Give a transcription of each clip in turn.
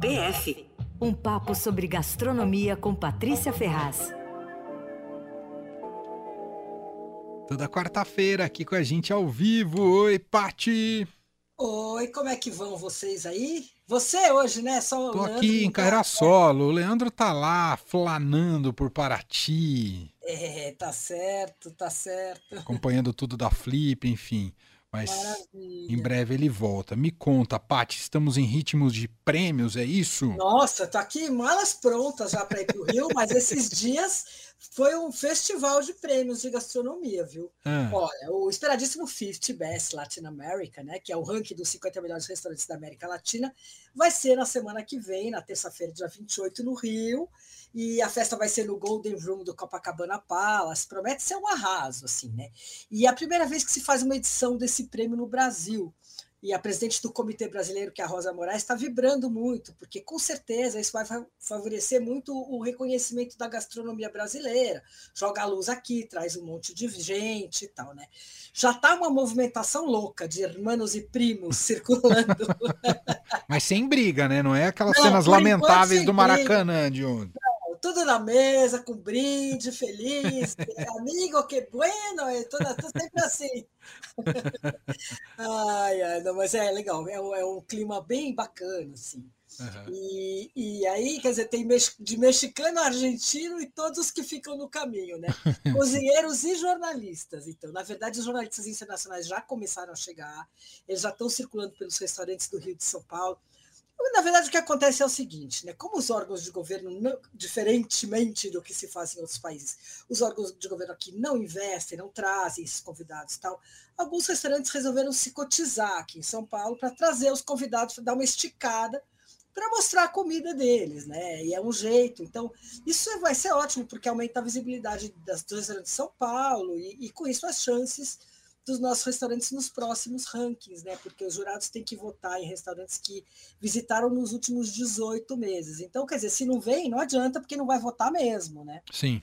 PF Um papo sobre gastronomia com Patrícia Ferraz. Toda quarta-feira aqui com a gente ao vivo. Oi, Pati! Oi, como é que vão vocês aí? Você hoje, né? Só Tô aqui em carreira solo. O Leandro tá lá flanando por Paraty. É, tá certo, tá certo. Acompanhando tudo da Flip, enfim. Mas Maravilha. em breve ele volta. Me conta, Paty, estamos em ritmos de prêmios, é isso? Nossa, tô aqui malas prontas já para ir para o Rio, mas esses dias foi um festival de prêmios de gastronomia, viu? Ah. Olha, o esperadíssimo 50 Best Latin America, né, que é o ranking dos 50 melhores restaurantes da América Latina, vai ser na semana que vem, na terça-feira, dia 28, no Rio. E a festa vai ser no Golden Room do Copacabana Palace. Promete ser um arraso, assim, né? E é a primeira vez que se faz uma edição desse prêmio no Brasil. E a presidente do Comitê Brasileiro, que é a Rosa Moraes, está vibrando muito, porque com certeza isso vai favorecer muito o reconhecimento da gastronomia brasileira. Joga a luz aqui, traz um monte de gente e tal, né? Já está uma movimentação louca de irmãos e primos circulando. Mas sem briga, né? Não é aquelas Não, cenas lamentáveis do Maracanã de ontem tudo na mesa, com brinde, feliz, amigo, que bueno, é tudo, tudo sempre assim. ai, ai, não, mas é legal, é, é um clima bem bacana, assim. Uhum. E, e aí, quer dizer, tem de mexicano argentino e todos que ficam no caminho, né? Cozinheiros e jornalistas. Então, na verdade, os jornalistas internacionais já começaram a chegar, eles já estão circulando pelos restaurantes do Rio de São Paulo. Na verdade, o que acontece é o seguinte, né? Como os órgãos de governo, diferentemente do que se faz em outros países, os órgãos de governo aqui não investem, não trazem esses convidados e tal, alguns restaurantes resolveram se cotizar aqui em São Paulo para trazer os convidados, dar uma esticada para mostrar a comida deles, né? E é um jeito. Então, isso vai ser ótimo, porque aumenta a visibilidade das, dos restaurantes de São Paulo e, e com isso as chances dos nossos restaurantes nos próximos rankings, né? Porque os jurados têm que votar em restaurantes que visitaram nos últimos 18 meses. Então, quer dizer, se não vem, não adianta, porque não vai votar mesmo, né? Sim.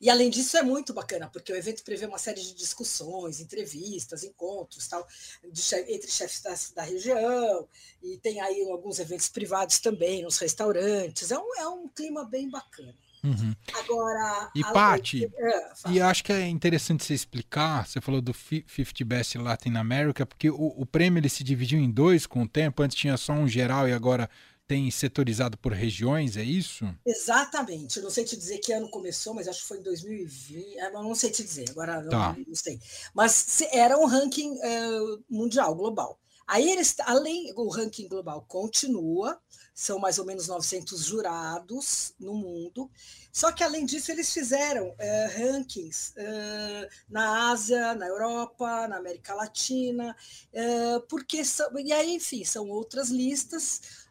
E além disso é muito bacana, porque o evento prevê uma série de discussões, entrevistas, encontros, tal, entre chefes da, da, região, e tem aí alguns eventos privados também nos restaurantes. É um, é um clima bem bacana. Uhum. Agora. E, Paty, é, e acho que é interessante você explicar, você falou do 50 Best Latin America, porque o, o, prêmio ele se dividiu em dois com o tempo, antes tinha só um geral e agora tem setorizado por regiões, é isso? Exatamente. Eu não sei te dizer que ano começou, mas acho que foi em 2020. Eu não sei te dizer, agora não, tá. não sei. Mas era um ranking uh, mundial, global. Aí eles, além, o ranking global continua, são mais ou menos 900 jurados no mundo. Só que, além disso, eles fizeram é, rankings é, na Ásia, na Europa, na América Latina, é, porque são, e aí, enfim, são outras listas.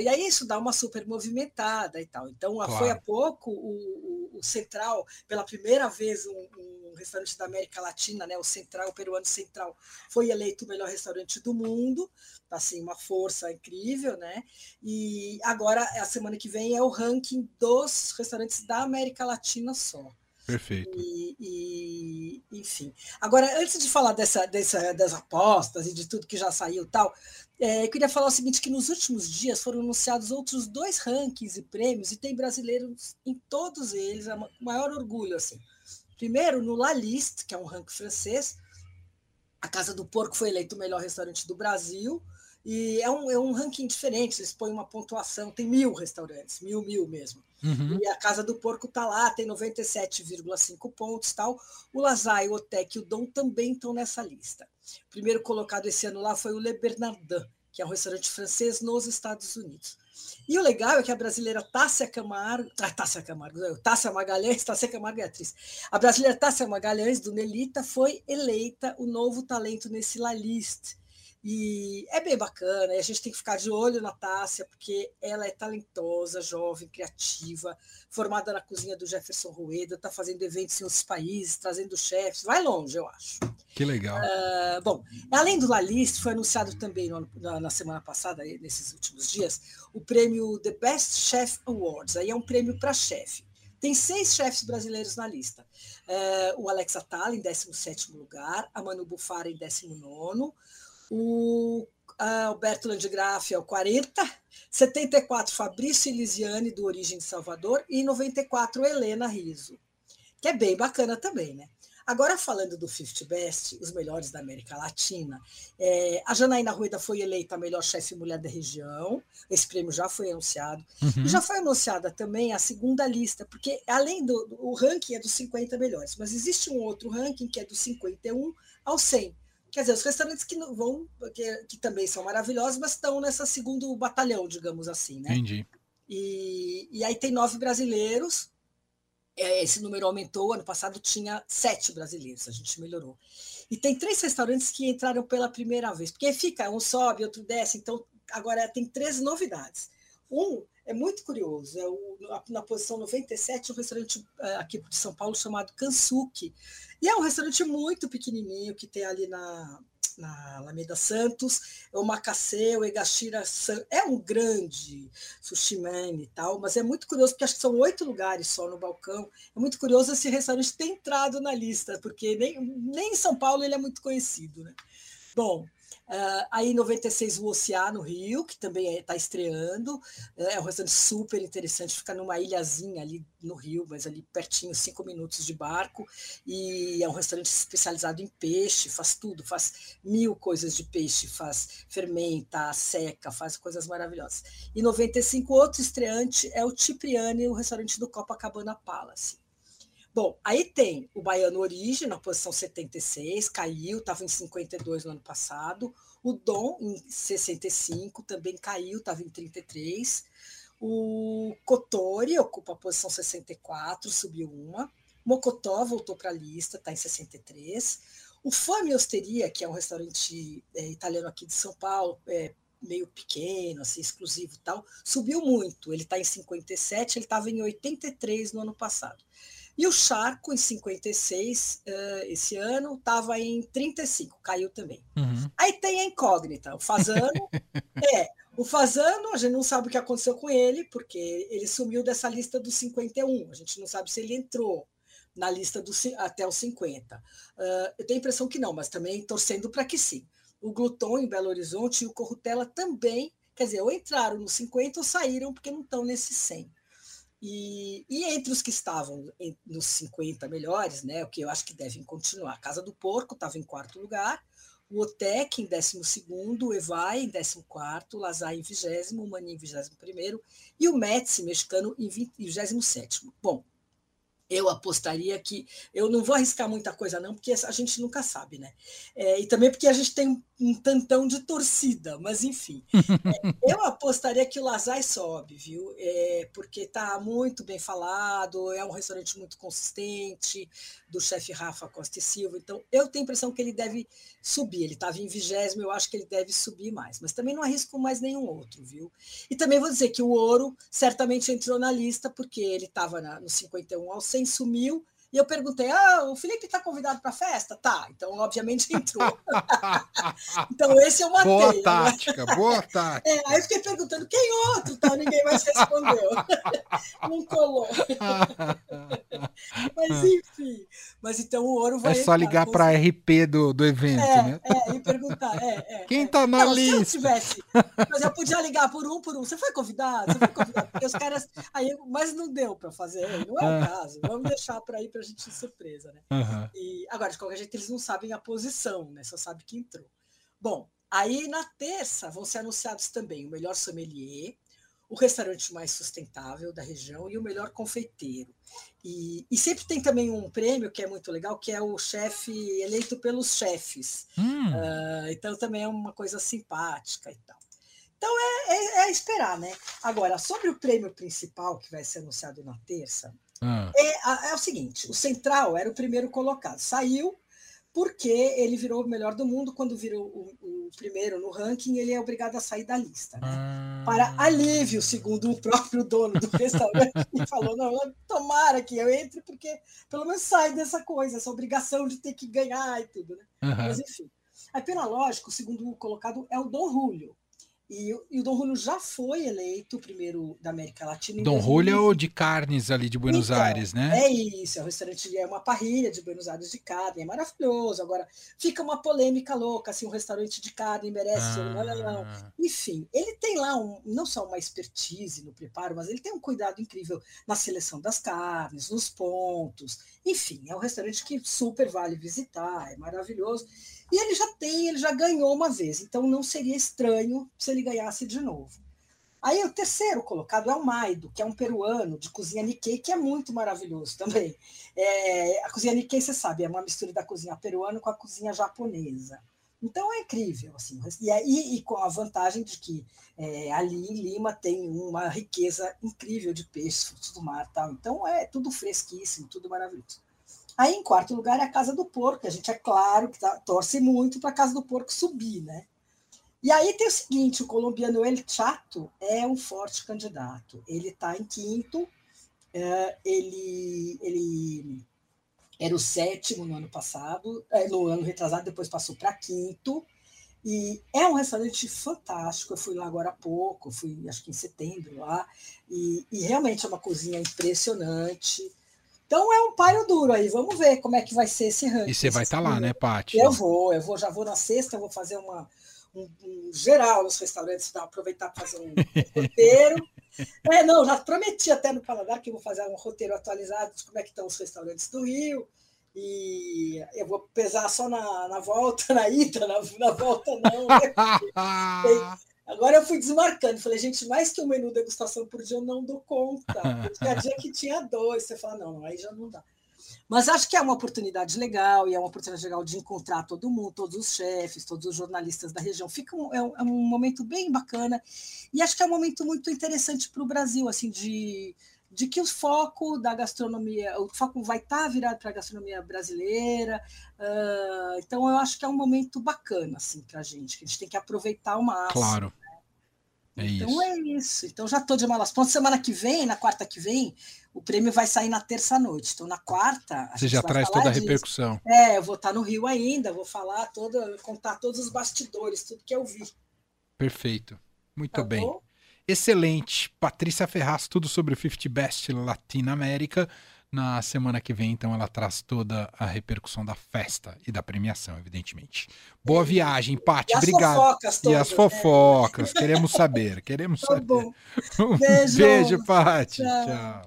E aí isso dá uma super movimentada e tal. Então, claro. foi há pouco o, o, o, Central, pela primeira vez, um, um restaurante da América Latina, né, o Central, o peruano Central, foi eleito o melhor restaurante do mundo, assim, uma força incrível, né? E agora, a semana que vem, é o ranking dos restaurantes da América Latina só. Perfeito. E, e, enfim. Agora, antes de falar dessa, dessa, das apostas e de tudo que já saiu tal, é, eu queria falar o seguinte: que nos últimos dias foram anunciados outros dois rankings e prêmios, e tem brasileiros em todos eles, é o maior orgulho, assim. Primeiro, no La Liste, que é um ranking francês, a Casa do Porco foi eleito o melhor restaurante do Brasil. E é um, é um ranking diferente, eles põem uma pontuação, tem mil restaurantes, mil, mil mesmo. Uhum. E a Casa do Porco está lá, tem 97,5 pontos tal. O Lazai, o Otec e o Dom também estão nessa lista. O primeiro colocado esse ano lá foi o Le Bernardin, que é um restaurante francês nos Estados Unidos. E o legal é que a brasileira Tássia Camargo, ah, Tássia Camargo, Tássia Magalhães, Tássia Camargo é atriz. A brasileira Tássia Magalhães, do Nelita, foi eleita o novo talento nesse La Liste. E é bem bacana, e a gente tem que ficar de olho na Tássia, porque ela é talentosa, jovem, criativa, formada na cozinha do Jefferson Rueda, está fazendo eventos em outros países, trazendo chefes, vai longe, eu acho. Que legal. Uh, bom, além do Laliste, foi anunciado também no, na, na, semana passada, nesses últimos dias, o prêmio The Best Chef Awards. Aí é um prêmio para chefe. Tem seis chefes brasileiros na lista. Uh, o Alex Atala, em 17 lugar, a Manu Bufara, em 19 o Alberto Landgraf é o 40, 74 Fabrício Elisiane, do Origem de Salvador, e 94 Helena Riso, que é bem bacana também, né? Agora, falando do 50 Best, os melhores da América Latina, é, a Janaína Rueda foi eleita a melhor chefe mulher da região, esse prêmio já foi anunciado. Uhum. E já foi anunciada também a segunda lista, porque além do, do o ranking é dos 50 melhores, mas existe um outro ranking que é dos 51 ao 100. Quer dizer, os restaurantes que vão, que, que também são maravilhosos, mas estão nessa segundo batalhão, digamos assim, né? Entendi. E, e aí tem nove brasileiros, é, esse número aumentou. Ano passado tinha sete brasileiros, a gente melhorou. E tem três restaurantes que entraram pela primeira vez, porque fica, um sobe, outro desce, então agora tem três novidades. Um é muito curioso, é o, na posição 97, um restaurante é, aqui de São Paulo chamado Kansuki. E é um restaurante muito pequenininho que tem ali na, na Alameda Santos, é o Macacê, o Egashira San... é um grande sushi man e tal, mas é muito curioso, porque acho que são oito lugares só no balcão. É muito curioso esse restaurante ter entrado na lista, porque nem, nem em São Paulo ele é muito conhecido. Né? Bom, Uh, aí em 96 o Oceano Rio, que também está é, estreando. É um restaurante super interessante, fica numa ilhazinha ali no Rio, mas ali pertinho, cinco minutos de barco. E é um restaurante especializado em peixe, faz tudo, faz mil coisas de peixe, faz fermenta, seca, faz coisas maravilhosas. E 95, outro estreante é o Cipriani, o restaurante do Copacabana Palace. Bom, aí tem o Baiano Origem, na posição 76, caiu, estava em 52 no ano passado. O Dom, em 65, também caiu, estava em 33. O Kotori ocupa a posição 64, subiu uma. Mocotó voltou para a lista, está em 63. O Fome Osteria, que é um restaurante é, italiano aqui de São Paulo, é, meio pequeno, assim, exclusivo e tal, subiu muito. Ele está em 57, ele estava em 83 no ano passado. E o Charco, em 56, uh, eh, esse ano, estava em 35, caiu também. Uhum. Aí tem a incógnita, o Fazano. é, o Fazano, a gente não sabe o que aconteceu com ele, porque ele sumiu dessa lista dos 51. A gente não sabe se ele entrou na lista do, até os 50. Uh, eh, eu tenho a impressão que não, mas também torcendo para que sim. O Gluton em Belo Horizonte e o Corrutela também, quer dizer, ou entraram nos 50 ou saíram porque não estão nesse 100. E, e, entre os que estavam nos 50 melhores, né, o que eu acho que devem continuar, a Casa do Porco estava em quarto lugar, o Otec em 12 o Evai em 14 o Lazar em 20 o Mani em 21 e o Metz mexicano em 27 Bom, eu apostaria que eu não vou arriscar muita coisa não, porque a gente nunca sabe, né? É, e também porque a gente tem um tantão de torcida, mas enfim. é, eu apostaria que o Lazai sobe, viu? É, porque está muito bem falado, é um restaurante muito consistente, do chefe Rafa Costa e Silva, então eu tenho a impressão que ele deve subir. Ele estava em vigésimo, eu acho que ele deve subir mais, mas também não arrisco mais nenhum outro, viu? E também vou dizer que o ouro certamente entrou na lista, porque ele estava no 51 ao 100, sumiu, e eu perguntei: ah, o Felipe está convidado para a festa? Tá, então obviamente entrou. então esse eu matei. Boa né? tática, boa tática. É, aí eu fiquei perguntando: quem outro? Tá, ninguém mais respondeu. Não colou. Mas enfim. Mas então o ouro vai. É só ligar para a RP do, do evento, é, né? É, e perguntar. É, é, quem está na Não, lista? Se eu tivesse. Mas eu podia ligar por um por um. Você foi convidado? Você foi convidado? Porque os caras. Aí, mas não deu para fazer. Não é o ah. caso. Vamos deixar para ir para a gente surpresa, né? Uhum. E agora, de qualquer jeito, eles não sabem a posição, né? Só sabe que entrou. Bom, aí na terça vão ser anunciados também o melhor sommelier, o restaurante mais sustentável da região e o melhor confeiteiro. E, e, sempre tem também um prêmio que é muito legal, que é o chefe eleito pelos chefes. Hum. Uh, então também é uma coisa simpática e tal. Então é, é, é, esperar, né? Agora, sobre o prêmio principal que vai ser anunciado na terça, ah. É, é, o seguinte: o Central era o primeiro colocado, saiu porque ele virou o melhor do mundo. Quando virou o, o primeiro no ranking, ele é obrigado a sair da lista. Né? Ah. Para alívio, segundo o próprio dono do restaurante, que falou: não, tomara que eu entre, porque pelo menos sai dessa coisa, essa obrigação de ter que ganhar e tudo. Né? Uhum. Mas enfim. Aí, pela lógica, o segundo colocado é o Dom Julio. E, e, o Dom Julio já foi eleito o primeiro da América Latina. Dom Julio é o de carnes ali de Buenos então, Aires, né? É isso, é um restaurante, é uma parrilha de Buenos Aires de carne, é maravilhoso. Agora, fica uma polêmica louca, assim, um restaurante de carne merece ah. não, não, não. Enfim, ele tem lá um, não só uma expertise no preparo, mas ele tem um cuidado incrível na seleção das carnes, nos pontos. Enfim, é um restaurante que super vale visitar, é maravilhoso. E ele já tem, ele já ganhou uma vez, então não seria estranho se ele ganhasse de novo. Aí o terceiro colocado é o Maido, que é um peruano de cozinha Nikkei, que é muito maravilhoso também. É, a cozinha Nikkei, você sabe, é uma mistura da cozinha peruana com a cozinha japonesa. Então é incrível, assim. E, aí, e com a vantagem de que é, ali em Lima tem uma riqueza incrível de peixes, frutos do mar tal. Então é tudo fresquíssimo, tudo maravilhoso. Aí, em quarto lugar, é a Casa do Porco. A gente, é claro, que tá, torce muito para a Casa do Porco subir, né? E aí tem o seguinte: o colombiano El Chato é um forte candidato. Ele está em quinto, é, ele, ele era o sétimo no ano passado, é, no ano retrasado, depois passou para quinto. E é um restaurante fantástico. Eu fui lá agora há pouco, fui acho que em setembro lá, e, e realmente é uma cozinha impressionante. Então é um páreo duro aí. Vamos ver como é que vai ser esse ranking. E você vai estar tá lá, né, Paty? Eu vou, eu vou, já vou na sexta, eu vou fazer uma, um, um geral nos restaurantes, aproveitar para fazer um roteiro. É, não, já prometi até no Paladar que eu vou fazer um roteiro atualizado de como é que estão os restaurantes do Rio. E eu vou pesar só na, na volta, na ida, na, na volta não. Né? Agora eu fui desmarcando, falei, gente, mais que um menu degustação por dia eu não dou conta. Tinha dia que tinha dois, você fala, não, aí já não dá. Mas acho que é uma oportunidade legal, e é uma oportunidade legal de encontrar todo mundo, todos os chefes, todos os jornalistas da região. Fica um, é, um, é um momento bem bacana, e acho que é um momento muito interessante para o Brasil, assim, de, de que o foco da gastronomia, o foco vai estar tá virado para a gastronomia brasileira. Uh, então, eu acho que é um momento bacana assim, para a gente, que a gente tem que aproveitar o máximo. Claro. É então isso. é isso. Então já estou de malas prontas. Semana que vem, na quarta que vem, o prêmio vai sair na terça-noite. Então, na quarta. Você já traz toda a disso. repercussão. É, eu vou estar no Rio ainda, vou falar toda, contar todos os bastidores, tudo que eu vi. Perfeito. Muito tá bem. Bom? Excelente. Patrícia Ferraz, tudo sobre o 50 Best Latina América. Na semana que vem, então, ela traz toda a repercussão da festa e da premiação, evidentemente. Boa viagem, Paty. Obrigado. Todas, e as né? fofocas. Né? Queremos saber, queremos tá saber. Bom. Um beijo, beijo Paty. Tchau. Tchau.